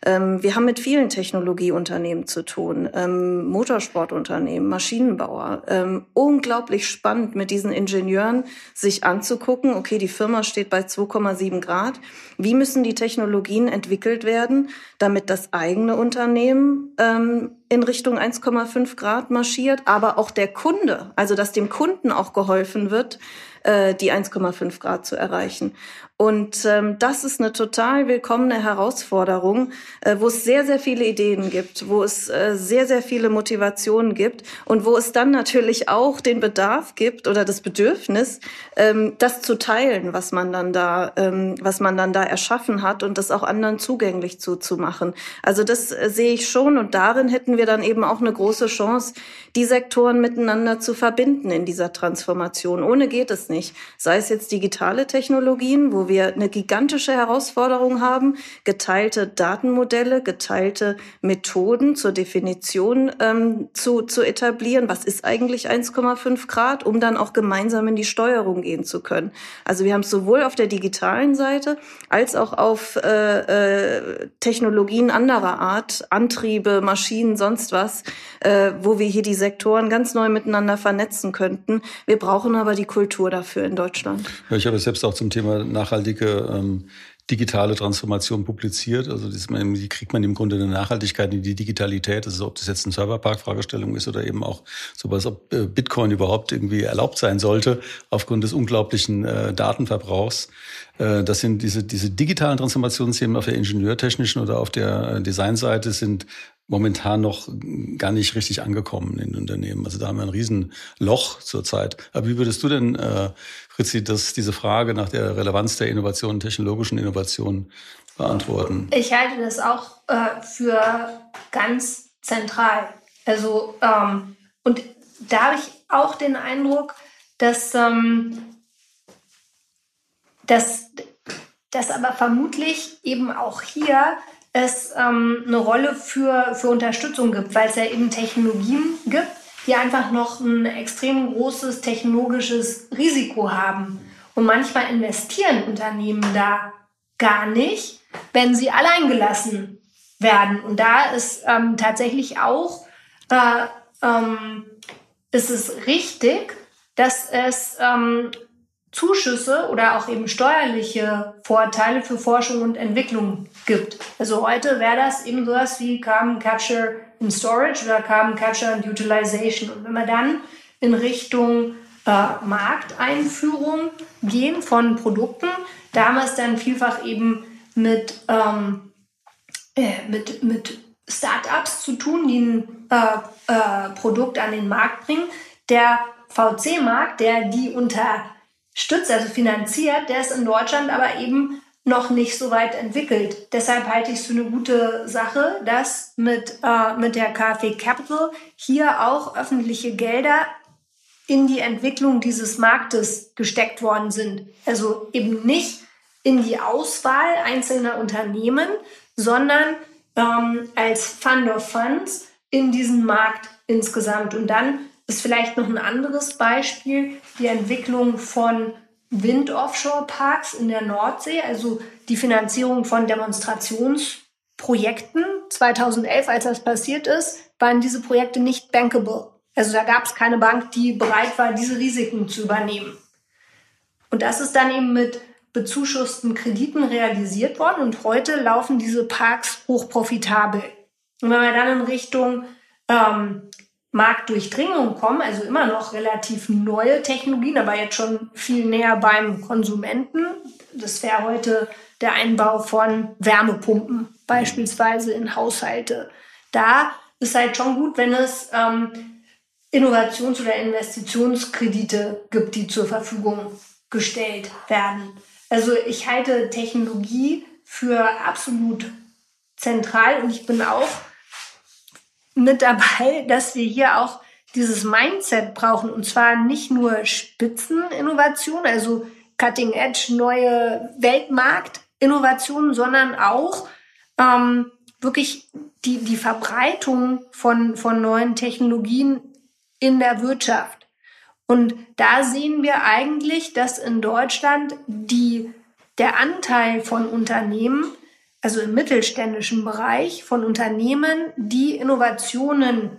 Speaker 4: Ähm, wir haben mit vielen Technologieunternehmen zu tun, ähm, Motorsportunternehmen, Maschinenbauer. Ähm, unglaublich spannend mit diesen Ingenieuren sich anzugucken, okay, die Firma steht bei 2,7 Grad. Wie müssen die Technologien entwickelt werden, damit das eigene Unternehmen ähm, in Richtung 1,5 Grad marschiert, aber auch der Kunde, also dass dem Kunden auch geholfen wird, äh, die 1,5 Grad zu erreichen. Und ähm, das ist eine total willkommene Herausforderung, äh, wo es sehr, sehr viele Ideen gibt, wo es äh, sehr, sehr viele Motivationen gibt und wo es dann natürlich auch den Bedarf gibt oder das Bedürfnis, ähm, das zu teilen, was man dann da, ähm, was man dann da erschaffen hat und das auch anderen zugänglich zuzumachen. Also das äh, sehe ich schon und darin hätten wir dann eben auch eine große Chance, die Sektoren miteinander zu verbinden in dieser Transformation. Ohne geht es nicht. Sei es jetzt digitale Technologien, wo wo wir eine gigantische Herausforderung haben, geteilte Datenmodelle, geteilte Methoden zur Definition ähm, zu, zu etablieren. Was ist eigentlich 1,5 Grad, um dann auch gemeinsam in die Steuerung gehen zu können. Also wir haben es sowohl auf der digitalen Seite als auch auf äh, äh, Technologien anderer Art, Antriebe, Maschinen, sonst was, äh, wo wir hier die Sektoren ganz neu miteinander vernetzen könnten. Wir brauchen aber die Kultur dafür in Deutschland.
Speaker 3: Ich habe selbst auch zum Thema nachhaltige ähm, digitale Transformation publiziert. Also das, wie kriegt man im Grunde eine Nachhaltigkeit in die Digitalität? Also ob das jetzt eine Serverpark-Fragestellung ist oder eben auch sowas, ob äh, Bitcoin überhaupt irgendwie erlaubt sein sollte aufgrund des unglaublichen äh, Datenverbrauchs. Äh, das sind diese, diese digitalen Transformationsthemen auf der ingenieurtechnischen oder auf der äh, Designseite sind momentan noch gar nicht richtig angekommen in Unternehmen. Also da haben wir ein Riesenloch zurzeit. Aber wie würdest du denn, äh, Fritzi, das, diese Frage nach der Relevanz der Innovation, technologischen Innovation beantworten?
Speaker 5: Ich halte das auch äh, für ganz zentral. Also ähm, und da habe ich auch den Eindruck, dass, ähm, dass, dass aber vermutlich eben auch hier es ähm, eine Rolle für, für Unterstützung gibt, weil es ja eben Technologien gibt, die einfach noch ein extrem großes technologisches Risiko haben. Und manchmal investieren Unternehmen da gar nicht, wenn sie alleingelassen werden. Und da ist ähm, tatsächlich auch, äh, ähm, ist es richtig, dass es ähm, Zuschüsse oder auch eben steuerliche Vorteile für Forschung und Entwicklung gibt. Also heute wäre das eben sowas wie Carbon Capture and Storage oder Carbon Capture and Utilization. Und wenn wir dann in Richtung äh, Markteinführung gehen von Produkten, da haben wir es dann vielfach eben mit, ähm, äh, mit, mit Startups zu tun, die ein äh, äh Produkt an den Markt bringen. Der VC-Markt, der die unter stützt, also finanziert, der ist in Deutschland aber eben noch nicht so weit entwickelt. Deshalb halte ich es für eine gute Sache, dass mit, äh, mit der KfW Capital hier auch öffentliche Gelder in die Entwicklung dieses Marktes gesteckt worden sind. Also eben nicht in die Auswahl einzelner Unternehmen, sondern ähm, als Fund of Funds in diesen Markt insgesamt. Und dann ist vielleicht noch ein anderes Beispiel die Entwicklung von Wind-Offshore-Parks in der Nordsee, also die Finanzierung von Demonstrationsprojekten. 2011, als das passiert ist, waren diese Projekte nicht bankable. Also da gab es keine Bank, die bereit war, diese Risiken zu übernehmen. Und das ist dann eben mit bezuschussten Krediten realisiert worden und heute laufen diese Parks hochprofitabel. Und wenn wir dann in Richtung ähm, Marktdurchdringung kommen, also immer noch relativ neue Technologien, aber jetzt schon viel näher beim Konsumenten. Das wäre heute der Einbau von Wärmepumpen beispielsweise in Haushalte. Da ist halt schon gut, wenn es ähm, Innovations- oder Investitionskredite gibt, die zur Verfügung gestellt werden. Also ich halte Technologie für absolut zentral und ich bin auch mit dabei, dass wir hier auch dieses Mindset brauchen und zwar nicht nur Spitzeninnovation, also Cutting Edge, neue Weltmarktinnovationen, sondern auch ähm, wirklich die, die Verbreitung von, von neuen Technologien in der Wirtschaft. Und da sehen wir eigentlich, dass in Deutschland die, der Anteil von Unternehmen also im mittelständischen Bereich von Unternehmen, die Innovationen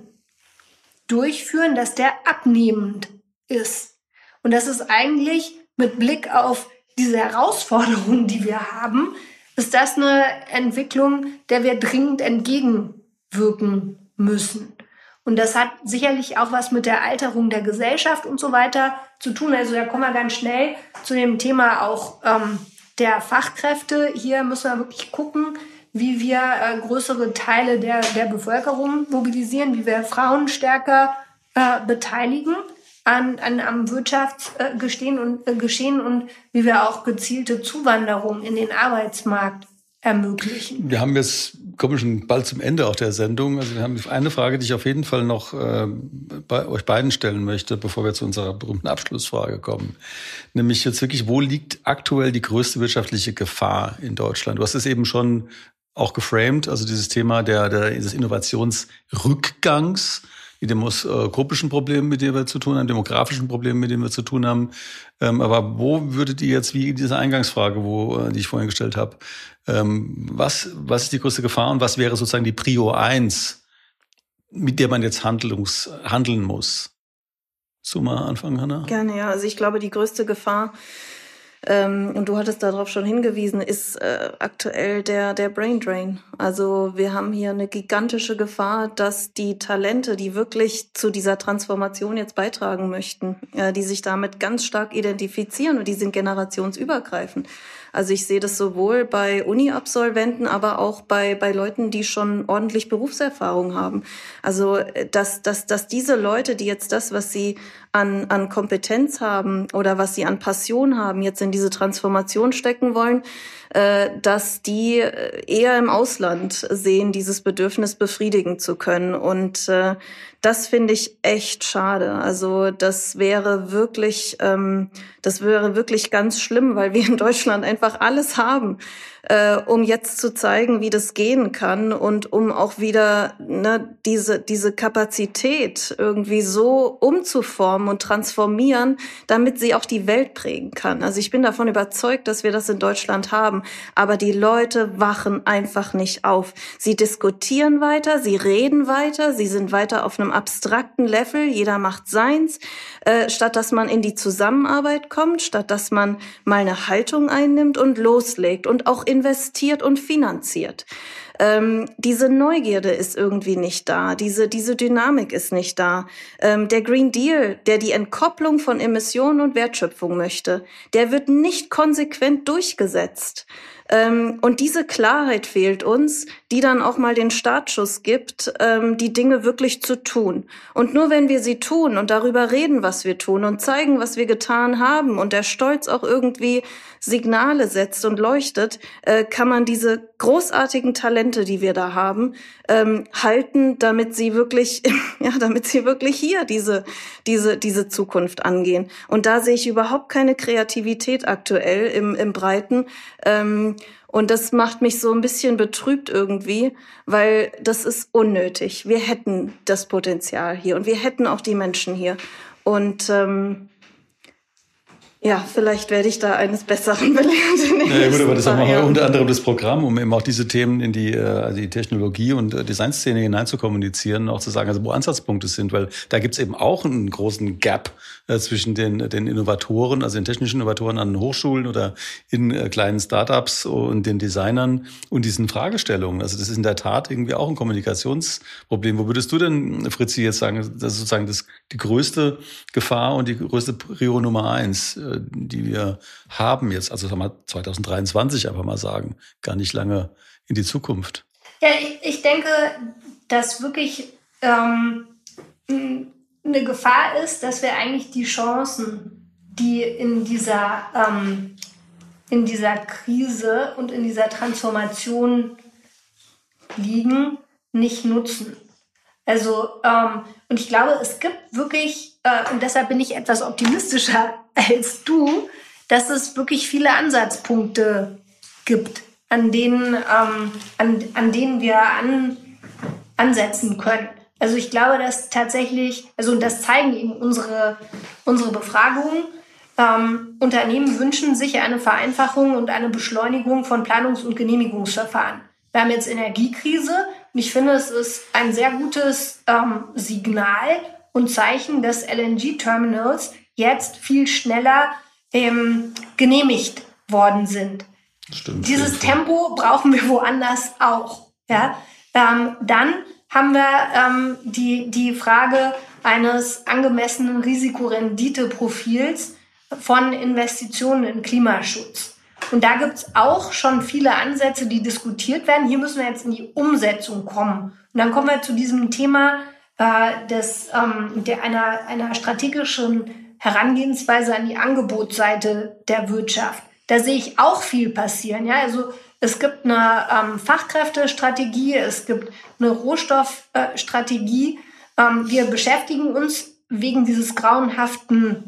Speaker 5: durchführen, dass der abnehmend ist. Und das ist eigentlich mit Blick auf diese Herausforderungen, die wir haben, ist das eine Entwicklung, der wir dringend entgegenwirken müssen. Und das hat sicherlich auch was mit der Alterung der Gesellschaft und so weiter zu tun. Also da kommen wir ganz schnell zu dem Thema auch ähm, der Fachkräfte. Hier müssen wir wirklich gucken, wie wir äh, größere Teile der, der Bevölkerung mobilisieren, wie wir Frauen stärker äh, beteiligen an, an, am Wirtschaftsgeschehen und, äh, und wie wir auch gezielte Zuwanderung in den Arbeitsmarkt ermöglichen.
Speaker 3: Wir haben jetzt kommen schon bald zum Ende auch der Sendung. Also wir haben eine Frage, die ich auf jeden Fall noch äh, bei euch beiden stellen möchte, bevor wir zu unserer berühmten Abschlussfrage kommen. Nämlich jetzt wirklich, wo liegt aktuell die größte wirtschaftliche Gefahr in Deutschland? Du hast es eben schon auch geframed, also dieses Thema der, der des Innovationsrückgangs die demografischen Probleme, mit denen wir zu tun haben, demografischen Probleme, mit denen wir zu tun haben. Ähm, aber wo würdet ihr jetzt, wie diese Eingangsfrage, wo, äh, die ich vorhin gestellt habe, ähm, was, was ist die größte Gefahr und was wäre sozusagen die Prio 1, mit der man jetzt handlungs, handeln muss? So mal anfangen, Hanna?
Speaker 4: Gerne, ja. Also ich glaube, die größte Gefahr ähm, und du hattest darauf schon hingewiesen, ist äh, aktuell der, der Brain Drain. Also wir haben hier eine gigantische Gefahr, dass die Talente, die wirklich zu dieser Transformation jetzt beitragen möchten, äh, die sich damit ganz stark identifizieren und die sind generationsübergreifend. Also ich sehe das sowohl bei Uni-Absolventen, aber auch bei, bei Leuten, die schon ordentlich Berufserfahrung haben. Also äh, dass, dass, dass diese Leute, die jetzt das, was sie an, an Kompetenz haben oder was sie an Passion haben, jetzt in diese Transformation stecken wollen, äh, dass die äh, eher im Ausland sehen, dieses Bedürfnis befriedigen zu können. Und äh, das finde ich echt schade. Also das wäre wirklich, ähm, das wäre wirklich ganz schlimm, weil wir in Deutschland einfach alles haben äh, um jetzt zu zeigen, wie das gehen kann und um auch wieder ne, diese, diese Kapazität irgendwie so umzuformen und transformieren, damit sie auch die Welt prägen kann. Also ich bin davon überzeugt, dass wir das in Deutschland haben, aber die Leute wachen einfach nicht auf. Sie diskutieren weiter, sie reden weiter, sie sind weiter auf einem abstrakten Level, jeder macht seins, äh, statt dass man in die Zusammenarbeit kommt, statt dass man mal eine Haltung einnimmt und loslegt und auch in investiert und finanziert. Ähm, diese Neugierde ist irgendwie nicht da, diese, diese Dynamik ist nicht da. Ähm, der Green Deal, der die Entkopplung von Emissionen und Wertschöpfung möchte, der wird nicht konsequent durchgesetzt. Ähm, und diese Klarheit fehlt uns, die dann auch mal den Startschuss gibt, ähm, die Dinge wirklich zu tun. Und nur wenn wir sie tun und darüber reden, was wir tun und zeigen, was wir getan haben und der Stolz auch irgendwie Signale setzt und leuchtet, äh, kann man diese großartigen Talente, die wir da haben, ähm, halten, damit sie wirklich, ja, damit sie wirklich hier diese, diese, diese Zukunft angehen. Und da sehe ich überhaupt keine Kreativität aktuell im, im Breiten. Ähm, und das macht mich so ein bisschen betrübt irgendwie, weil das ist unnötig. Wir hätten das Potenzial hier und wir hätten auch die Menschen hier. Und ähm, ja, vielleicht werde ich da eines Besseren belehrt.
Speaker 3: Ja, gut, aber das haben wir unter anderem das Programm, um eben auch diese Themen in die, äh, also die Technologie und äh, Designszene hinein zu kommunizieren, auch zu sagen, also wo Ansatzpunkte sind, weil da gibt's eben auch einen großen Gap äh, zwischen den, den Innovatoren, also den technischen Innovatoren an Hochschulen oder in kleinen Startups und den Designern und diesen Fragestellungen. Also das ist in der Tat irgendwie auch ein Kommunikationsproblem. Wo würdest du denn, Fritzi, jetzt sagen, das ist sozusagen das, die größte Gefahr und die größte Prio Nummer eins? Die wir haben jetzt, also sagen wir 2023 einfach mal sagen, gar nicht lange in die Zukunft?
Speaker 5: Ja, ich, ich denke, dass wirklich ähm, eine Gefahr ist, dass wir eigentlich die Chancen, die in dieser, ähm, in dieser Krise und in dieser Transformation liegen, nicht nutzen. Also, ähm, und ich glaube, es gibt wirklich, äh, und deshalb bin ich etwas optimistischer als du, dass es wirklich viele Ansatzpunkte gibt, an denen, ähm, an, an denen wir an, ansetzen können. Also ich glaube, dass tatsächlich, also und das zeigen eben unsere, unsere Befragungen, ähm, Unternehmen wünschen sich eine Vereinfachung und eine Beschleunigung von Planungs- und Genehmigungsverfahren. Wir haben jetzt Energiekrise und ich finde, es ist ein sehr gutes ähm, Signal und Zeichen des LNG-Terminals jetzt viel schneller ähm, genehmigt worden sind. Stimmt, Dieses stimmt. Tempo brauchen wir woanders auch. Ja? Ähm, dann haben wir ähm, die, die Frage eines angemessenen Risikorenditeprofils von Investitionen in Klimaschutz. Und da gibt es auch schon viele Ansätze, die diskutiert werden. Hier müssen wir jetzt in die Umsetzung kommen. Und dann kommen wir zu diesem Thema äh, des, ähm, der einer, einer strategischen Herangehensweise an die Angebotsseite der Wirtschaft. Da sehe ich auch viel passieren. Ja, also es gibt eine ähm, Fachkräftestrategie, es gibt eine Rohstoffstrategie. Ähm, wir beschäftigen uns wegen dieses grauenhaften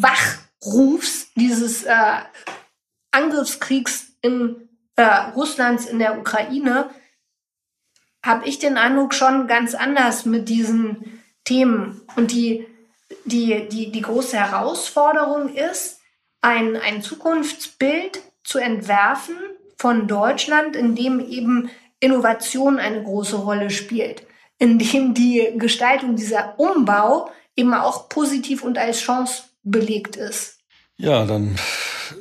Speaker 5: Wachrufs, dieses äh, Angriffskriegs in äh, Russlands in der Ukraine, habe ich den Eindruck schon ganz anders mit diesen Themen. Und die, die, die, die große Herausforderung ist, ein, ein Zukunftsbild zu entwerfen von Deutschland, in dem eben Innovation eine große Rolle spielt, in dem die Gestaltung dieser Umbau eben auch positiv und als Chance belegt ist.
Speaker 3: Ja, dann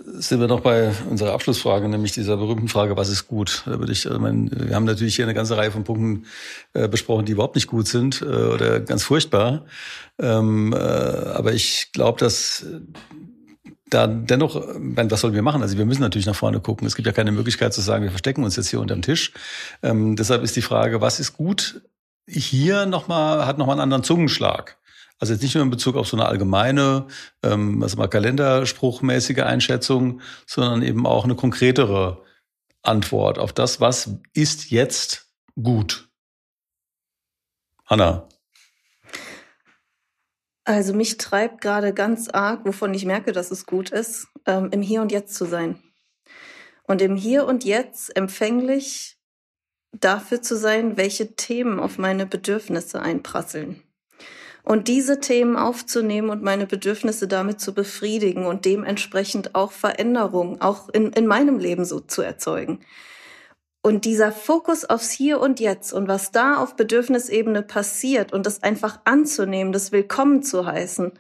Speaker 3: sind wir noch bei unserer Abschlussfrage, nämlich dieser berühmten Frage, was ist gut? Da würde ich, also mein, wir haben natürlich hier eine ganze Reihe von Punkten äh, besprochen, die überhaupt nicht gut sind äh, oder ganz furchtbar. Ähm, äh, aber ich glaube, dass da dennoch, was sollen wir machen? Also wir müssen natürlich nach vorne gucken. Es gibt ja keine Möglichkeit zu sagen, wir verstecken uns jetzt hier unterm Tisch. Ähm, deshalb ist die Frage, was ist gut? Hier nochmal, hat nochmal einen anderen Zungenschlag. Also jetzt nicht nur in Bezug auf so eine allgemeine, ähm, was mal Kalenderspruchmäßige Einschätzung, sondern eben auch eine konkretere Antwort auf das, was ist jetzt gut. Hanna.
Speaker 4: Also mich treibt gerade ganz arg, wovon ich merke, dass es gut ist, ähm, im Hier und Jetzt zu sein. Und im Hier und Jetzt empfänglich dafür zu sein, welche Themen auf meine Bedürfnisse einprasseln und diese Themen aufzunehmen und meine Bedürfnisse damit zu befriedigen und dementsprechend auch Veränderungen auch in, in meinem Leben so zu erzeugen. Und dieser Fokus aufs Hier und Jetzt und was da auf Bedürfnisebene passiert und das einfach anzunehmen, das willkommen zu heißen,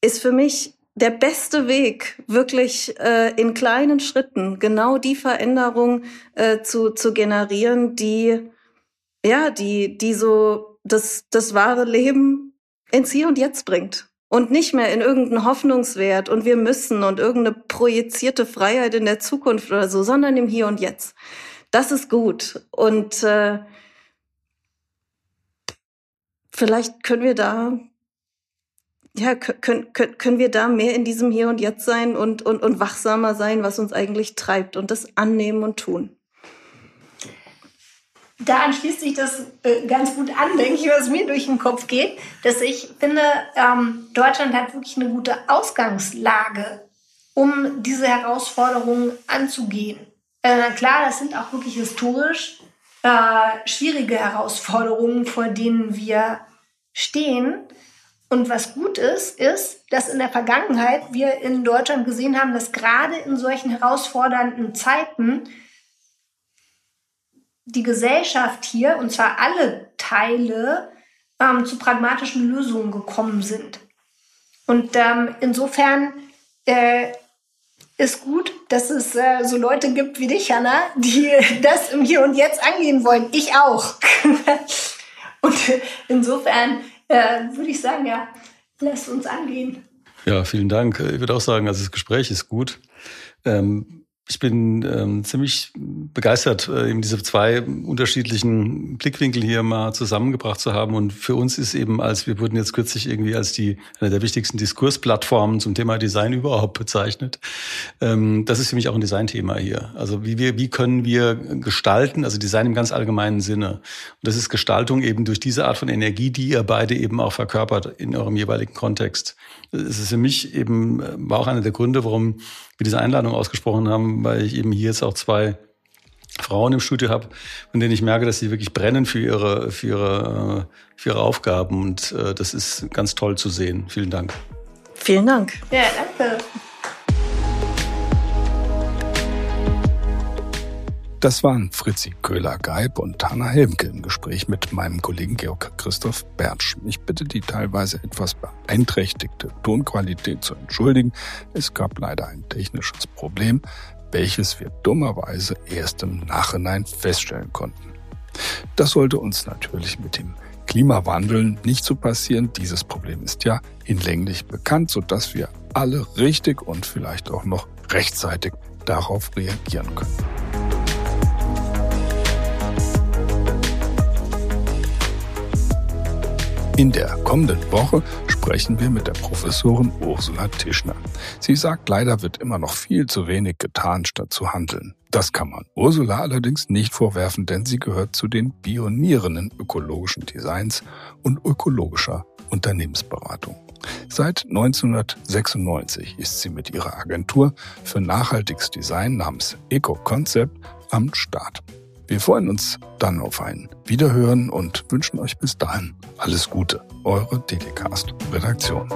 Speaker 4: ist für mich der beste Weg, wirklich äh, in kleinen Schritten genau die Veränderung äh, zu, zu generieren, die, ja, die, die so das, das wahre Leben ins Hier und Jetzt bringt und nicht mehr in irgendeinen Hoffnungswert und wir müssen und irgendeine projizierte Freiheit in der Zukunft oder so, sondern im Hier und Jetzt. Das ist gut. Und äh, vielleicht können wir da, ja, können, können, können wir da mehr in diesem Hier und Jetzt sein und, und, und wachsamer sein, was uns eigentlich treibt und das annehmen und tun
Speaker 5: daran schließt sich das äh, ganz gut an, denke ich, was mir durch den Kopf geht, dass ich finde, ähm, Deutschland hat wirklich eine gute Ausgangslage, um diese Herausforderungen anzugehen. Äh, klar, das sind auch wirklich historisch äh, schwierige Herausforderungen, vor denen wir stehen. Und was gut ist, ist, dass in der Vergangenheit wir in Deutschland gesehen haben, dass gerade in solchen herausfordernden Zeiten die Gesellschaft hier, und zwar alle Teile, ähm, zu pragmatischen Lösungen gekommen sind. Und ähm, insofern äh, ist gut, dass es äh, so Leute gibt wie dich, Hanna, die das im Hier und Jetzt angehen wollen. Ich auch. und insofern äh, würde ich sagen, ja, lasst uns angehen.
Speaker 3: Ja, vielen Dank. Ich würde auch sagen, also das Gespräch ist gut. Ähm, ich bin ähm, ziemlich begeistert, äh, eben diese zwei unterschiedlichen Blickwinkel hier mal zusammengebracht zu haben. Und für uns ist eben, als wir wurden jetzt kürzlich irgendwie als die eine der wichtigsten Diskursplattformen zum Thema Design überhaupt bezeichnet. Ähm, das ist für mich auch ein Designthema hier. Also wie wir, wie können wir gestalten, also Design im ganz allgemeinen Sinne. Und das ist Gestaltung eben durch diese Art von Energie, die ihr beide eben auch verkörpert in eurem jeweiligen Kontext. Es ist für mich eben, äh, war auch einer der Gründe, warum wir diese Einladung ausgesprochen haben, weil ich eben hier jetzt auch zwei Frauen im Studio habe, von denen ich merke, dass sie wirklich brennen für ihre, für ihre, für ihre Aufgaben. Und äh, das ist ganz toll zu sehen. Vielen Dank.
Speaker 4: Vielen Dank.
Speaker 5: Ja, danke.
Speaker 2: Das waren Fritzi Köhler-Geib und Hanna Helmke im Gespräch mit meinem Kollegen Georg Christoph Bertsch. Ich bitte die teilweise etwas beeinträchtigte Tonqualität zu entschuldigen. Es gab leider ein technisches Problem, welches wir dummerweise erst im Nachhinein feststellen konnten. Das sollte uns natürlich mit dem Klimawandel nicht so passieren. Dieses Problem ist ja hinlänglich bekannt, sodass wir alle richtig und vielleicht auch noch rechtzeitig darauf reagieren können. In der kommenden Woche sprechen wir mit der Professorin Ursula Tischner. Sie sagt, leider wird immer noch viel zu wenig getan, statt zu handeln. Das kann man Ursula allerdings nicht vorwerfen, denn sie gehört zu den Pionierinnen ökologischen Designs und ökologischer Unternehmensberatung. Seit 1996 ist sie mit ihrer Agentur für nachhaltiges Design namens EcoConcept am Start. Wir freuen uns dann auf ein Wiederhören und wünschen euch bis dahin alles Gute. Eure DDcast Redaktion.